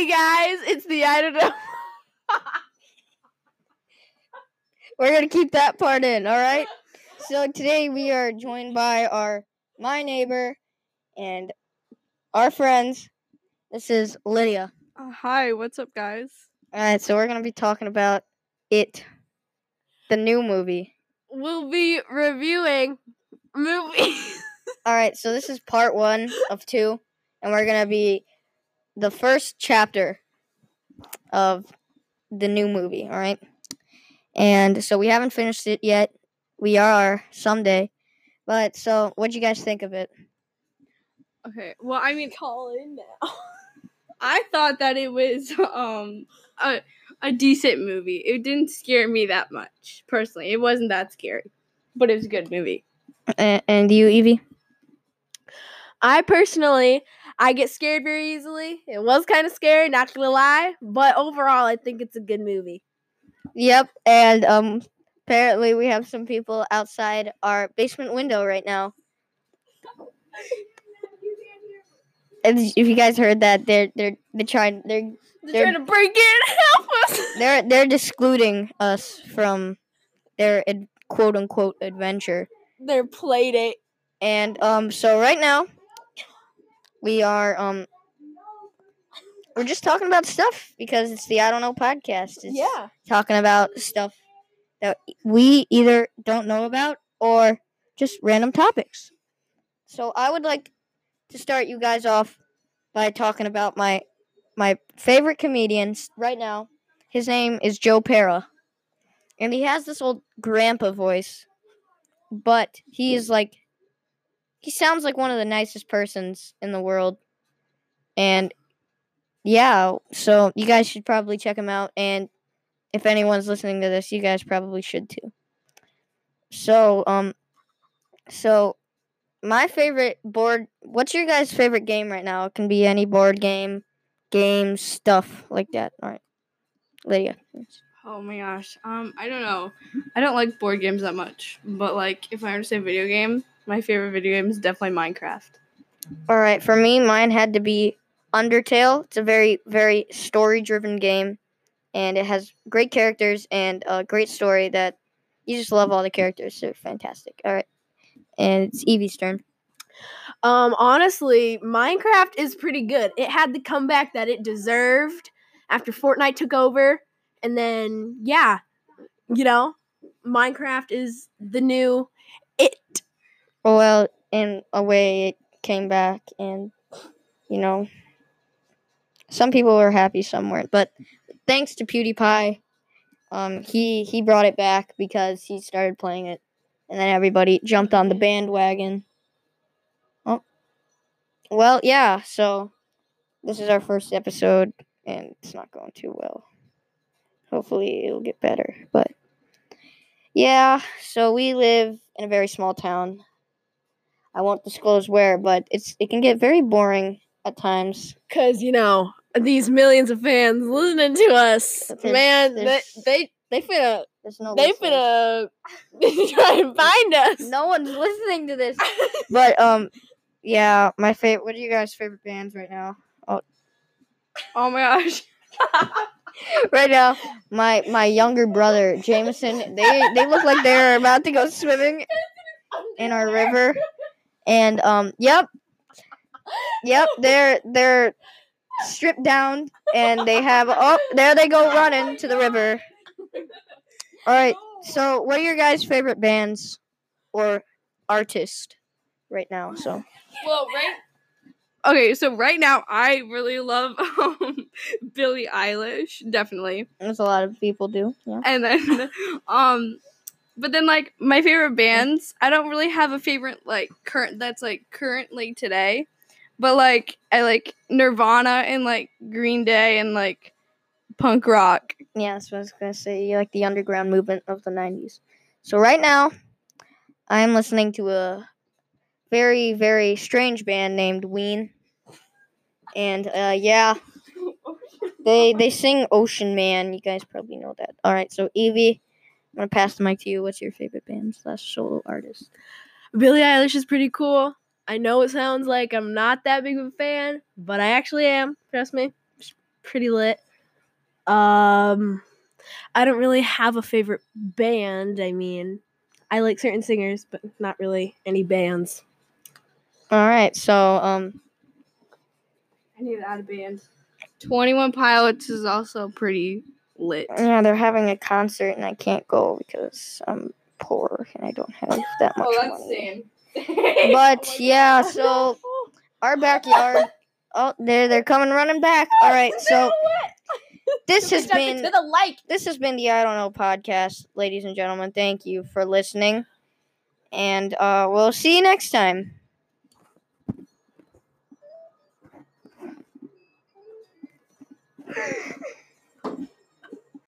Hey guys, it's the I don't know. We're gonna keep that part in, all right? So today we are joined by our my neighbor and our friends. This is Lydia. Uh, hi, what's up, guys? All right, so we're gonna be talking about it, the new movie. We'll be reviewing movies. All right, so this is part one of two, and we're gonna be the first chapter of the new movie. All right, and so we haven't finished it yet. We are someday, but so what'd you guys think of it? okay, well, I mean, call in now. I thought that it was um a a decent movie. It didn't scare me that much personally. It wasn't that scary, but it was a good movie. And, and you, Evie? I personally, I get scared very easily. It was kind of scary, not gonna lie, but overall, I think it's a good movie. Yep, and um, apparently we have some people outside our basement window right now. If you guys heard that, they're they're they're trying they're They're, They're- trying to break in, help us! they're they're excluding us from their ad, quote unquote adventure. They're play date. And um, so right now we are um, we're just talking about stuff because it's the I don't know podcast. It's Yeah. talking about stuff that we either don't know about or just random topics. So I would like to start you guys off by talking about my my favorite comedians right now. His name is Joe Pera. And he has this old grandpa voice, but he is like he sounds like one of the nicest persons in the world. And yeah, so you guys should probably check him out and if anyone's listening to this, you guys probably should too. So, um, so my favorite board. What's your guys' favorite game right now? It can be any board game, games, stuff like that. All right, Lydia. Oh my gosh. Um, I don't know. I don't like board games that much, but like if I were to say video game, my favorite video game is definitely Minecraft. All right, for me, mine had to be Undertale. It's a very, very story-driven game, and it has great characters and a great story that you just love all the characters. They're fantastic. All right, and it's Evie's turn. Um, honestly, Minecraft is pretty good. It had the comeback that it deserved after Fortnite took over, and then yeah, you know, Minecraft is the new it. Well, in a way, it came back, and you know, some people were happy, some weren't. But thanks to PewDiePie, um, he he brought it back because he started playing it, and then everybody jumped on the bandwagon. Oh, well, yeah. So this is our first episode, and it's not going too well. Hopefully, it'll get better, but. Yeah, so we live in a very small town. I won't disclose where, but it's it can get very boring at times. Cause you know these millions of fans listening to us, there's- man, they they they finna There's no they finna try and find us. No one's listening to this. But um yeah, my favorite what are you guys' favorite bands right now? Oh, Oh my gosh. Right now, my my younger brother, Jameson, they they look like they're about to go swimming in our river. And um yep. Yep, they're they're stripped down and they have oh there they go running to the river. All right. So, what are your guys' favorite bands or artists right now? So, Well, right. Okay, so right now I really love um, Billie Eilish, definitely, as a lot of people do. Yeah. and then um, but then like my favorite bands, I don't really have a favorite like current that's like currently today, but like I like Nirvana and like Green Day and like punk rock. Yeah, that's what I was gonna say. You like the underground movement of the '90s. So right now, I'm listening to a very, very strange band named Ween, and uh, yeah, They they sing Ocean Man. You guys probably know that. All right, so Evie, I'm gonna pass the mic to you. What's your favorite band slash solo artist? Billie Eilish is pretty cool. I know it sounds like I'm not that big of a fan, but I actually am. Trust me, she's pretty lit. Um, I don't really have a favorite band. I mean, I like certain singers, but not really any bands. All right, so um, I need to add a band. Twenty One Pilots is also pretty lit. yeah, they're having a concert and I can't go because I'm poor and I don't have that much money. same. But yeah, so our backyard. Oh, they're they're coming running back. All right, so this has been to the like. this has been the I don't know podcast, ladies and gentlemen. Thank you for listening, and uh, we'll see you next time.